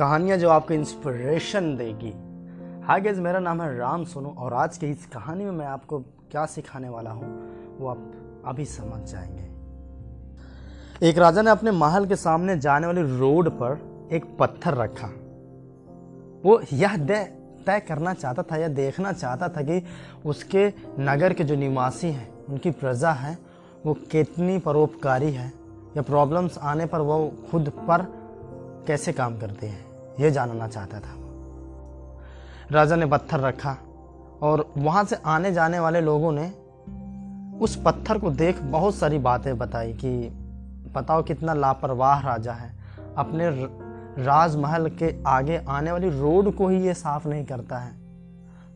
कहानियाँ जो आपको इंस्पिरेशन देगी। हाय गेज मेरा नाम है राम सोनू और आज की इस कहानी में मैं आपको क्या सिखाने वाला हूँ, वो आप अभी समझ जाएँगे। एक राजा ने अपने महल के सामने जाने वाली रोड पर एक पत्थर रखा। वो यह तय करना चाहता था या देखना चाहता था कि उसके नगर के जो निवासी हैं, उनकी प्रजा है, वो कितनी परोपकारी है, या प्रॉब्लम्स आने पर वो खुद पर कैसे काम करते हैं। ये जानना चाहता था। राजा ने पत्थर रखा और वहाँ से आने जाने वाले लोगों ने उस पत्थर को देख बहुत सारी बातें बताई कि, बताओ कितना लापरवाह राजा है। अपने राजमहल के आगे आने वाली रोड को ही ये साफ़ नहीं करता है।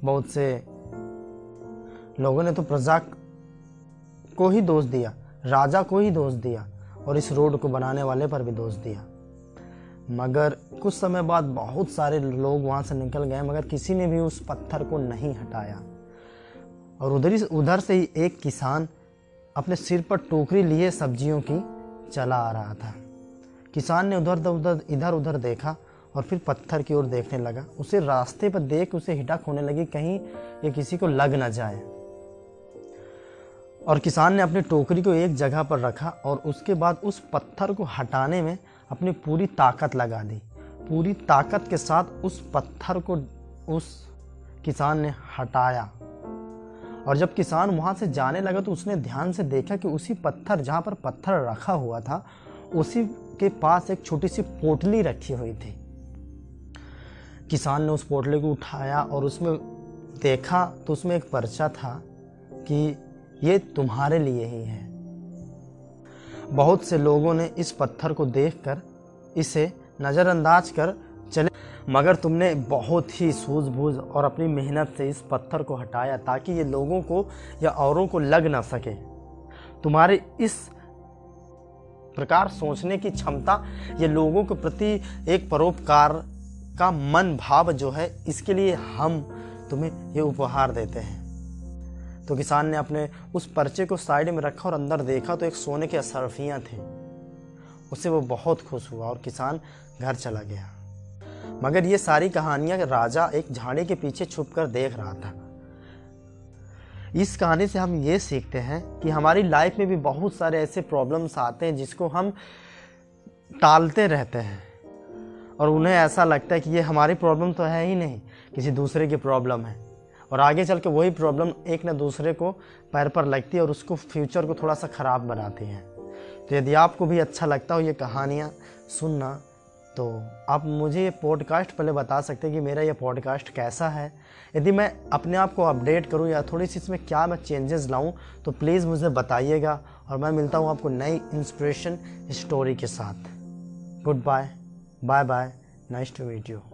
बहुत से लोगों ने तो प्रजा को ही दोष दिया, राजा को ही दोष दिया और इस रोड को बनाने वाले पर भी दोष दिया। मगर कुछ समय बाद बहुत सारे लोग वहाँ से निकल गए, मगर किसी ने भी उस पत्थर को नहीं हटाया। और उधर ही, उधर से ही एक किसान अपने सिर पर टोकरी लिए सब्जियों की चला आ रहा था। किसान ने उधर उधर, इधर, उधर देखा और फिर पत्थर की ओर देखने लगा। उसे रास्ते पर देख उसे हिटक होने लगी, कहीं ये किसी को लग ना जाए। और किसान ने अपनी टोकरी को एक जगह पर रखा और उसके बाद उस पत्थर को हटाने में अपनी पूरी ताकत लगा दी। पूरी ताकत के साथ उस पत्थर को उस किसान ने हटाया। और जब किसान वहाँ से जाने लगा तो उसने ध्यान से देखा कि उसी पत्थर जहाँ पर पत्थर रखा हुआ था, उसी के पास एक छोटी सी पोटली रखी हुई थी। किसान ने उस पोटली को उठाया और उसमें देखा तो उसमें एक पर्चा था कि ये तुम्हारे लिए ही है। बहुत से लोगों ने इस पत्थर को देखकर इसे नज़रअंदाज कर चले, मगर तुमने बहुत ही सूझबूझ और अपनी मेहनत से इस पत्थर को हटाया ताकि ये लोगों को या औरों को लग ना सके। तुम्हारे इस प्रकार सोचने की क्षमता ये लोगों के प्रति एक परोपकार का मन भाव जो है, इसके लिए हम तुम्हें ये उपहार देते हैं। तो किसान ने अपने उस पर्चे को साइड में रखा और अंदर देखा तो एक सोने के असरफियाँ थी। उससे वो बहुत खुश हुआ और किसान घर चला गया। मगर ये सारी कहानियाँ राजा एक झाड़ी के पीछे छुप कर देख रहा था। इस कहानी से हम ये सीखते हैं कि हमारी लाइफ में भी बहुत सारे ऐसे प्रॉब्लम्स आते हैं जिसको हम टालते रहते हैं। और उन्हें ऐसा लगता है कि ये हमारी प्रॉब्लम तो है ही नहीं, किसी दूसरे की प्रॉब्लम है। और आगे चल के वही प्रॉब्लम एक ना दूसरे को पैर पर लगती है और उसको फ्यूचर को थोड़ा सा ख़राब बनाती है। तो यदि आपको भी अच्छा लगता हो ये कहानियाँ सुनना तो आप मुझे ये पॉडकास्ट पहले बता सकते हैं कि मेरा ये पॉडकास्ट कैसा है। यदि मैं अपने आप को अपडेट करूँ या थोड़ी सी इसमें क्या मैं चेंजेस लाऊँ तो प्लीज़ मुझे बताइएगा और मैं मिलता हूँ आपको नई इंस्पिरेशन स्टोरी के साथ। Good bye bye bye nice to meet you